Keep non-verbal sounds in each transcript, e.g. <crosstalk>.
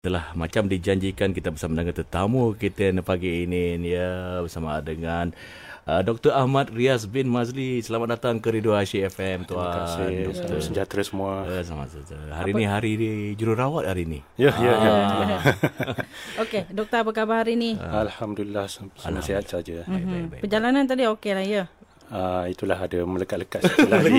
telah macam dijanjikan kita bersama dengan tetamu kita pagi ini ya bersama dengan uh, Dr. Ahmad Riaz bin Mazli. Selamat datang ke Radio Asyik FM tuan. Terima kasih. Doktor. Sejahtera semua. Uh, selamat sejahtera. Hari ini hari di jururawat hari ini. Ya, ya, ya. Ah. <laughs> Okey, doktor apa khabar hari ini? Alhamdulillah semua sihat saja. Mm-hmm. Perjalanan tadi okey lah ya. Uh, itulah ada melekat-lekat setelah di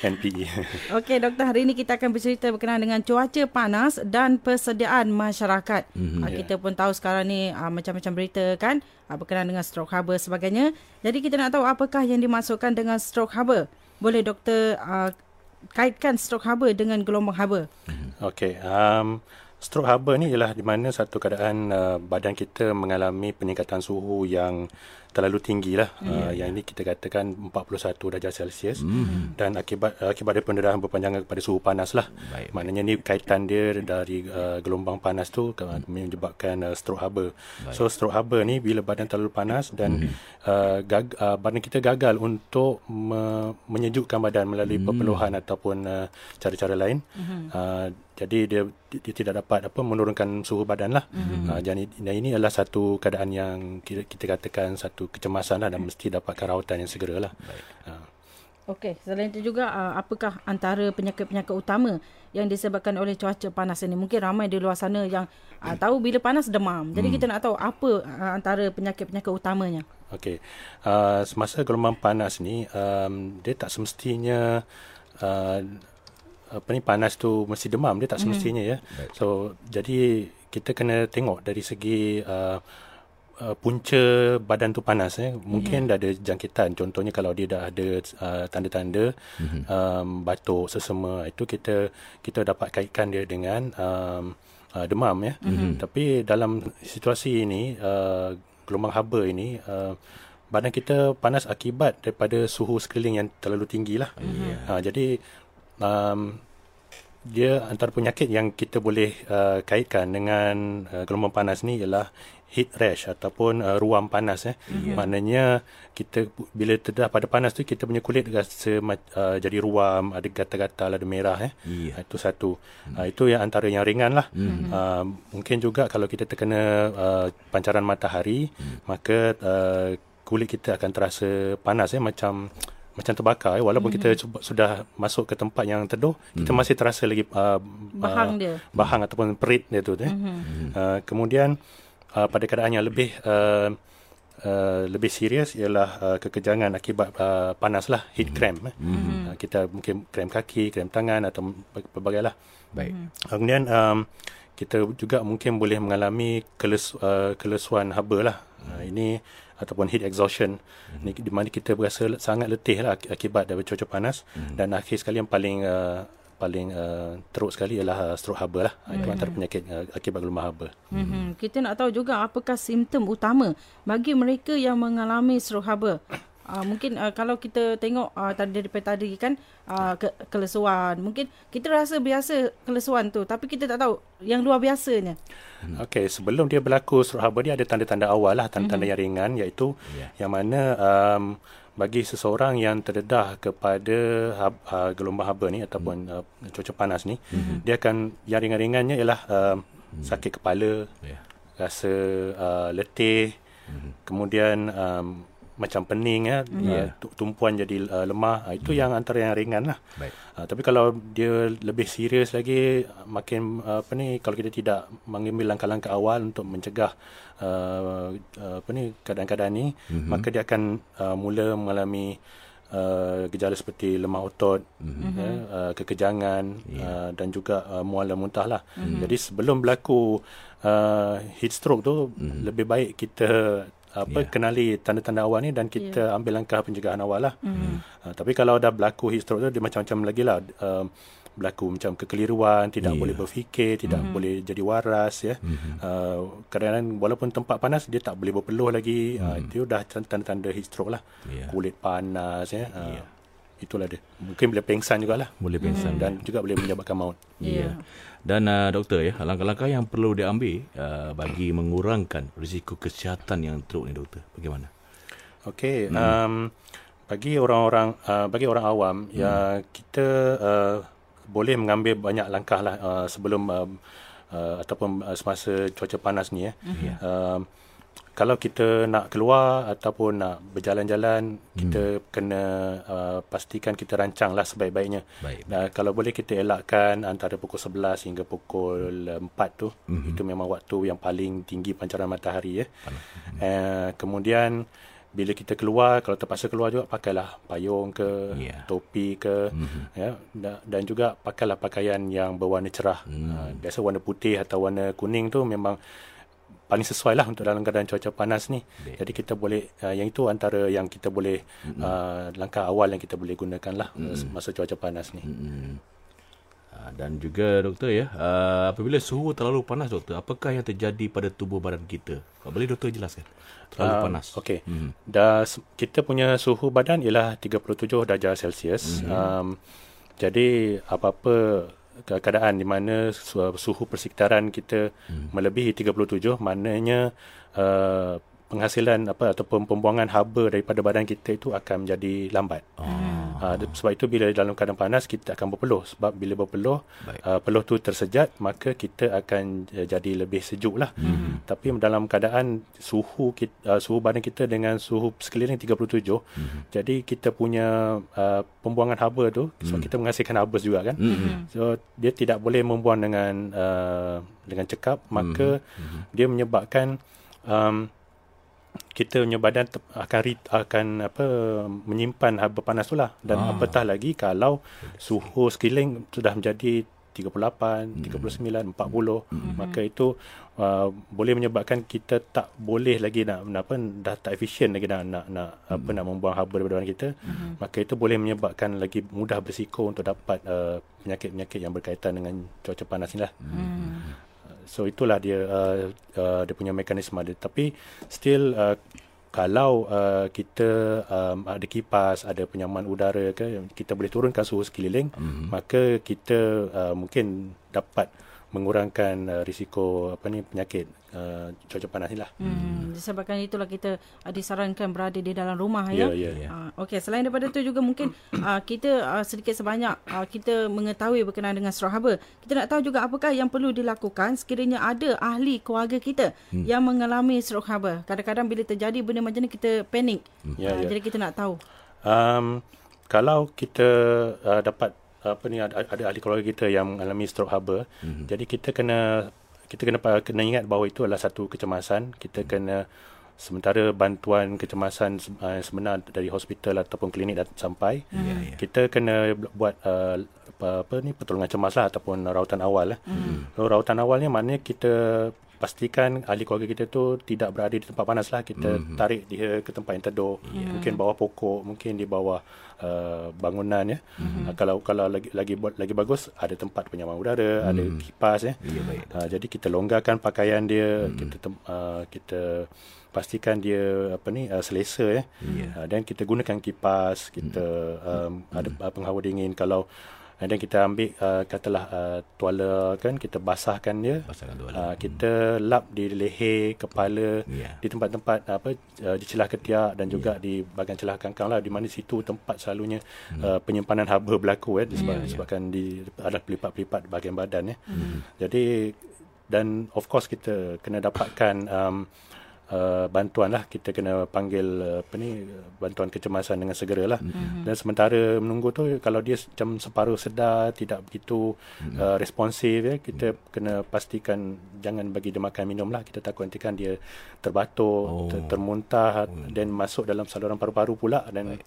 NPE. Okey doktor, hari ini kita akan bercerita berkenaan dengan cuaca panas dan persediaan masyarakat. Mm-hmm. Uh, kita pun tahu sekarang ni uh, macam-macam berita kan uh, berkenaan dengan stroke harbor sebagainya. Jadi kita nak tahu apakah yang dimasukkan dengan stroke harbor. Boleh doktor uh, kaitkan stroke harbor dengan gelombang? Mm-hmm. Okey, um, stroke harbor ni ialah di mana satu keadaan uh, badan kita mengalami peningkatan suhu yang terlalu tinggi lah. Mm. Uh, yang ini kita katakan 41 darjah Celsius. Mm. Dan akibat uh, akibat dari pendarahan berpanjangan kepada suhu panas lah. Baik, Maknanya ni kaitan dia dari uh, gelombang panas tu mm. menyebabkan uh, stroke. Baik. So stroke harbor ni bila badan terlalu panas dan mm. uh, gag, uh, badan kita gagal untuk me- menyejukkan badan melalui mm. perpeluhan ataupun uh, cara-cara lain. Mm. Uh, jadi dia, dia tidak dapat apa menurunkan suhu badan lah. Mm-hmm. Uh, jadi ini adalah satu keadaan yang kita, kita katakan satu satu kecemasan lah dan mesti dapatkan rawatan yang segera lah. Uh. Okey, selain itu juga uh, apakah antara penyakit-penyakit utama yang disebabkan oleh cuaca panas ini? Mungkin ramai di luar sana yang uh, tahu bila panas demam. Jadi hmm. kita nak tahu apa uh, antara penyakit-penyakit utamanya. Okey, uh, semasa gelombang panas ni um, dia tak semestinya uh, apa ni panas tu mesti demam dia tak hmm. semestinya hmm. ya. So jadi kita kena tengok dari segi uh, uh, punca badan tu panas eh mungkin yeah. dah ada jangkitan contohnya kalau dia dah ada uh, tanda-tanda mm-hmm. um, batuk sesama itu kita kita dapat kaitkan dia dengan um, uh, demam ya mm-hmm. tapi dalam situasi ini uh, gelombang haba ini uh, badan kita panas akibat daripada suhu sekeliling yang terlalu tinggi lah yeah. uh, jadi um, dia antara penyakit yang kita boleh uh, kaitkan dengan uh, gelombang panas ni ialah heat rash ataupun uh, ruam panas eh. Yeah. Maknanya kita bila terdah pada panas tu kita punya kulit rasa uh, jadi ruam, ada gatal-gatal, ada merah eh. Yeah. Itu satu. Mm. Uh, itu yang antara yang ringan lah. Mm. Uh, mungkin juga kalau kita terkena uh, pancaran matahari mm. maka uh, kulit kita akan terasa panas eh macam macam terbakar eh. walaupun mm-hmm. kita sudah masuk ke tempat yang teduh mm-hmm. kita masih terasa lagi uh, bahang uh, dia bahang ataupun perit dia tu eh. mm-hmm. uh, kemudian uh, pada keadaan yang lebih uh, Uh, lebih serius ialah uh, kekejangan akibat uh, panas lah heat mm-hmm. cramp eh. mm-hmm. uh, kita mungkin krem kaki krem tangan atau pelbagai lah baik mm-hmm. kemudian um, kita juga mungkin boleh mengalami keles, uh, kelesuan haba lah mm-hmm. Ini ataupun heat exhaustion mm-hmm. di mana kita berasa sangat letih lah akibat dari cuaca panas mm-hmm. dan akhir sekali yang paling uh, paling uh, teruk sekali ialah uh, stroke haba lah mm-hmm. itu antara penyakit uh, akibat gelombang haba mm-hmm. kita nak tahu juga apakah simptom utama bagi mereka yang mengalami stroke haba Uh, mungkin uh, kalau kita tengok uh, tadi daripada tadi kan uh, ke- kelesuan mungkin kita rasa biasa kelesuan tu tapi kita tak tahu yang luar biasanya. Hmm. Okey sebelum dia berlaku stroke haba dia ada tanda-tanda awal lah tanda-tanda mm-hmm. yang ringan iaitu yeah. yang mana um, bagi seseorang yang terdedah kepada hab, uh, gelombang haba ni ataupun mm-hmm. uh, cuaca panas ni mm-hmm. dia akan yang ringan-ringannya ialah uh, mm-hmm. sakit kepala yeah. rasa uh, letih mm-hmm. kemudian um, macam pening ya uh, tumpuan jadi uh, lemah uh, itu mm. yang antara yang ringan lah uh, tapi kalau dia lebih serius lagi makin uh, apa ni kalau kita tidak mengambil langkah-langkah awal untuk mencegah uh, uh, apa ni keadaan-keadaan ni mm-hmm. maka dia akan uh, mula mengalami Uh, gejala seperti lemah otot, mm-hmm. ya, uh, kekejangan yeah. uh, dan juga uh, mual dan muntah lah. Mm-hmm. Jadi sebelum berlaku uh, heat stroke tu, mm-hmm. lebih baik kita apa yeah. kenali tanda-tanda awal ni dan kita yeah. ambil langkah pencegahan awal lah. Mm. Uh, tapi kalau dah berlaku heat stroke tu dia macam-macam lagi lah. Uh, berlaku macam kekeliruan, tidak yeah. boleh berfikir, tidak mm-hmm. boleh jadi waras ya. Mm-hmm. Uh, kadang-kadang walaupun tempat panas dia tak boleh berpeluh lagi. Mm. Uh, itu dah tanda-tanda heat stroke lah. Yeah. Kulit panas ya. Uh, yeah. Itulah dia. Mungkin boleh pengsan jugalah. Boleh pengsan. Mm. Dan juga boleh menyebabkan maut. Ya. Yeah. Dan uh, doktor ya, langkah-langkah yang perlu diambil uh, bagi mengurangkan risiko kesihatan yang teruk ni doktor. Bagaimana? Okey, hmm. um, bagi orang-orang uh, bagi orang awam hmm. ya kita uh, boleh mengambil banyak langkah lah uh, sebelum uh, uh, ataupun uh, semasa cuaca panas ni ya. Mm-hmm. Uh, kalau kita nak keluar ataupun nak berjalan-jalan hmm. kita kena uh, pastikan kita rancanglah sebaik-baiknya. Baik. Uh, kalau boleh kita elakkan antara pukul 11 hingga pukul 4 tu hmm. itu memang waktu yang paling tinggi pancaran matahari ya. Hmm. Uh, kemudian bila kita keluar kalau terpaksa keluar juga pakailah payung ke yeah. topi ke mm-hmm. ya dan juga pakailah pakaian yang berwarna cerah. Mm. Uh, biasa warna putih atau warna kuning tu memang paling sesuai lah untuk dalam keadaan cuaca panas ni. Baik. Jadi kita boleh uh, yang itu antara yang kita boleh mm-hmm. uh, langkah awal yang kita boleh gunakan lah mm-hmm. masa cuaca panas ni. Mm-hmm. Dan juga doktor ya, uh, apabila suhu terlalu panas doktor, apakah yang terjadi pada tubuh badan kita? Boleh doktor jelaskan? Terlalu uh, panas. Okey. Mm-hmm. Dah kita punya suhu badan ialah 37 darjah Celsius. Mm-hmm. Um, jadi apa-apa keadaan di mana suhu persekitaran kita hmm. melebihi 37 maknanya uh, penghasilan apa ataupun pembuangan haba daripada badan kita itu akan menjadi lambat. Oh. Uh, sebab itu bila dalam keadaan panas kita akan berpeluh sebab bila berpeluh uh, peluh tu tersejat maka kita akan uh, jadi lebih sejuk lah. Hmm. Tapi dalam keadaan suhu kita, uh, suhu badan kita dengan suhu sekeliling 37 hmm. jadi kita punya uh, pembuangan haba tu sebab hmm. kita menghasilkan haba juga kan. Hmm. So dia tidak boleh membuang dengan uh, dengan cekap maka hmm. dia menyebabkan um, kita punya badan akan akan apa menyimpan haba panas tu lah dan ah. apatah lagi kalau suhu sekeliling sudah menjadi 38, hmm. 39, 40 hmm. maka itu uh, boleh menyebabkan kita tak boleh lagi nak apa dah tak efisien lagi nak nak, nak hmm. apa nak membuang haba daripada badan kita hmm. maka itu boleh menyebabkan lagi mudah berisiko untuk dapat uh, penyakit-penyakit yang berkaitan dengan cuaca panas ni lah. So itulah dia uh, uh, dia punya mekanisme dia tapi still uh, kalau uh, kita um, ada kipas ada penyaman udara ke kita boleh turunkan suhu sekeliling mm-hmm. maka kita uh, mungkin dapat mengurangkan uh, risiko apa ni penyakit uh, cuaca panas ni lah. Hmm, disebabkan itulah kita uh, disarankan berada di dalam rumah ya. Ya, ya, ya. Uh, Okey, selain daripada itu juga mungkin uh, <coughs> kita uh, sedikit sebanyak uh, kita mengetahui berkenaan dengan stroke haba. Kita nak tahu juga apakah yang perlu dilakukan sekiranya ada ahli keluarga kita hmm. yang mengalami stroke haba. Kadang-kadang bila terjadi benda macam ni kita panik. Hmm. Ya, uh, ya. Jadi kita nak tahu. Um, kalau kita uh, dapat apa ni ada, ada ahli keluarga kita yang mengalami stroke haba. Mm-hmm. Jadi kita kena kita kena kena ingat bahawa itu adalah satu kecemasan. Kita mm-hmm. kena sementara bantuan kecemasan uh, sebenar dari hospital ataupun klinik dah sampai, mm-hmm. kita kena buat uh, apa, apa ni pertolongan cemas lah ataupun rawatan awal lah. Mm-hmm. So, rawatan awalnya maknanya kita pastikan ahli keluarga kita tu tidak berada di tempat panas lah kita mm-hmm. tarik dia ke tempat yang teduh yeah. mungkin bawah pokok mungkin di bawah uh, bangunan ya mm-hmm. uh, kalau kalau lagi lagi lagi bagus ada tempat penyaman udara mm. ada kipas ya yeah, baik. Uh, jadi kita longgarkan pakaian dia mm. kita uh, kita pastikan dia apa ni uh, selesa ya yeah. uh, dan kita gunakan kipas kita mm. um, mm. ada uh, penghawa dingin kalau And then kita ambil uh, katalah uh, tuala kan kita basahkan dia. Basahkan tuala. Uh, kita lap di leher, kepala, yeah. di tempat-tempat apa uh, di celah ketiak dan juga yeah. di bahagian celah kangkang lah di mana situ tempat selalunya hmm. uh, penyimpanan haba berlaku eh disebab, yeah, ya. disebabkan yeah. di ada pelipat-pelipat bahagian badan ya. Hmm. Jadi dan of course kita kena dapatkan um, uh, bantuan lah kita kena panggil uh, apa ni bantuan kecemasan dengan segera lah mm-hmm. dan sementara menunggu tu kalau dia macam separuh sedar tidak begitu mm-hmm. uh, responsif ya kita mm-hmm. kena pastikan jangan bagi dia makan minum lah kita takut nanti kan dia terbatuk oh. ter- termuntah oh. dan masuk dalam saluran paru-paru pula dan Baik.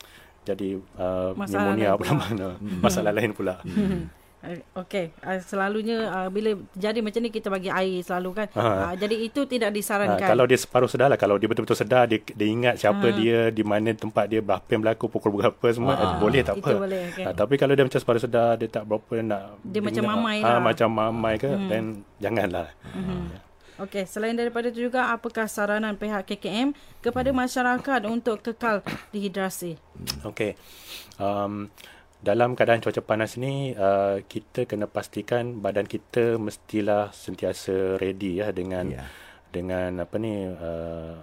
jadi uh, pneumonia pula mana mm-hmm. <laughs> masalah lain pula mm-hmm. Eh, okey, uh, selalunya uh, bila jadi macam ni kita bagi air selalu kan. Uh, jadi itu tidak disarankan. Uh, kalau dia separuh sedar lah, kalau dia betul-betul sedar, dia, dia ingat siapa uh. dia, di mana tempat dia, berapa yang berlaku, pukul berapa semua, uh. boleh tak itu apa. Boleh, okay. uh, tapi kalau dia macam separuh sedar, dia tak berapa nak. Dia, dia macam ingat, mamai lah. Macam mamai ke, hmm. then janganlah. Hmm. Uh. Okey, selain daripada itu juga, apakah saranan pihak KKM kepada masyarakat untuk kekal dehidrasi? Okey. Um, dalam keadaan cuaca panas ni uh, kita kena pastikan badan kita mestilah sentiasa ready ya dengan yeah. dengan apa ni uh,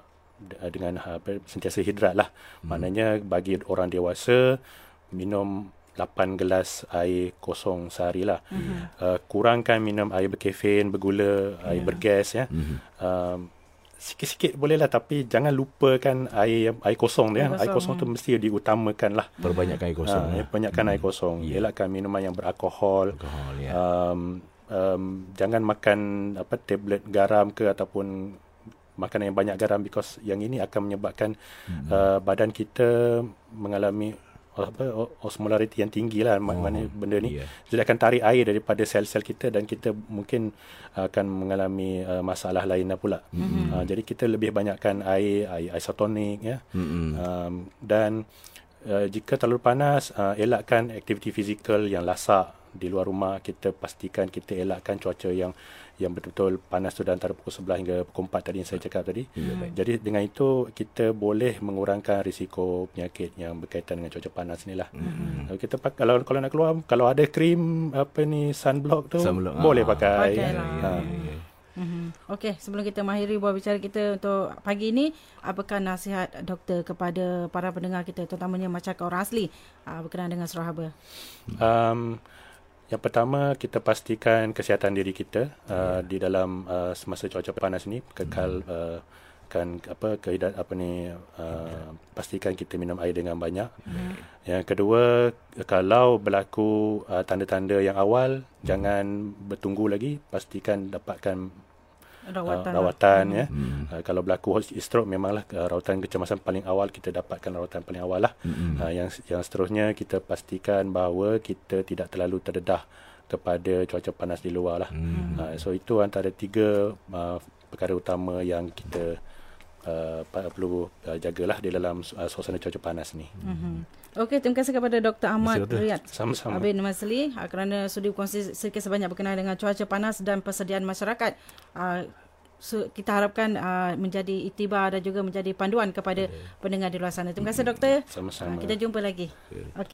dengan apa sentiasa hidrat lah. Hmm. Maknanya bagi orang dewasa minum 8 gelas air kosong sehari lah. Mm-hmm. Uh, kurangkan minum air berkafein, bergula, yeah. air ya. bergas ya. Mm-hmm. Um, sikit-sikit boleh lah tapi jangan lupakan air air kosong dia. Air kosong, air kosong tu mesti diutamakan lah. Perbanyakkan air kosong. Uh, ya. Perbanyakkan hmm. air kosong. Yeah. Elakkan minuman yang beralkohol. Alkohol, yeah. um, um, jangan makan apa tablet garam ke ataupun makanan yang banyak garam because yang ini akan menyebabkan hmm. uh, badan kita mengalami apa osmolarity yang tinggi lah oh, mana benda ni yeah. jadi akan tarik air daripada sel-sel kita dan kita mungkin akan mengalami uh, masalah lain lah pula mm-hmm. uh, jadi kita lebih banyakkan air air isotonik ya mm-hmm. um, dan uh, jika terlalu panas uh, elakkan aktiviti fizikal yang lasak di luar rumah kita pastikan kita elakkan cuaca yang yang betul-betul panas tu dan antara pukul 11 hingga pukul 4 tadi yang saya cakap tadi. Hmm. Jadi dengan itu kita boleh mengurangkan risiko penyakit yang berkaitan dengan cuaca panas ni lah. Hmm. Kita pakai, kalau kalau nak keluar kalau ada krim apa ni sunblock tu sunblock. boleh ah. pakai. lah. ha. Mm-hmm. Okey, sebelum kita mengakhiri buat bicara kita untuk pagi ini, apakah nasihat doktor kepada para pendengar kita terutamanya masyarakat orang asli uh, berkenaan dengan surah haba? Um, yang pertama kita pastikan kesihatan diri kita uh, di dalam uh, semasa cuaca panas ini kekal hmm. uh, kan apa kehidat apa ni uh, pastikan kita minum air dengan banyak. Hmm. Yang kedua kalau berlaku uh, tanda-tanda yang awal hmm. jangan bertunggu lagi pastikan dapatkan rawatan, uh, rawatan lah. ya. Hmm. Uh, kalau berlaku stroke memanglah uh, rawatan kecemasan paling awal kita dapatkan rawatan paling awal lah. Hmm. Uh, yang yang seterusnya kita pastikan bahawa kita tidak terlalu terdedah kepada cuaca panas di luar lah. Hmm. Uh, so itu antara tiga uh, perkara utama yang kita uh, perlu uh, jagalah di dalam uh, suasana cuaca panas ni. Hmm. Okey, terima kasih kepada Dr. Ahmad Riyad. Sama-sama. Abin Masli uh, kerana sudi berkongsi sedikit sebanyak berkenaan dengan cuaca panas dan persediaan masyarakat. Uh, so, kita harapkan uh, menjadi itibar dan juga menjadi panduan kepada okay. pendengar di luar sana. Terima kasih doktor. Sama-sama. Uh, kita jumpa lagi. Okay. Okay.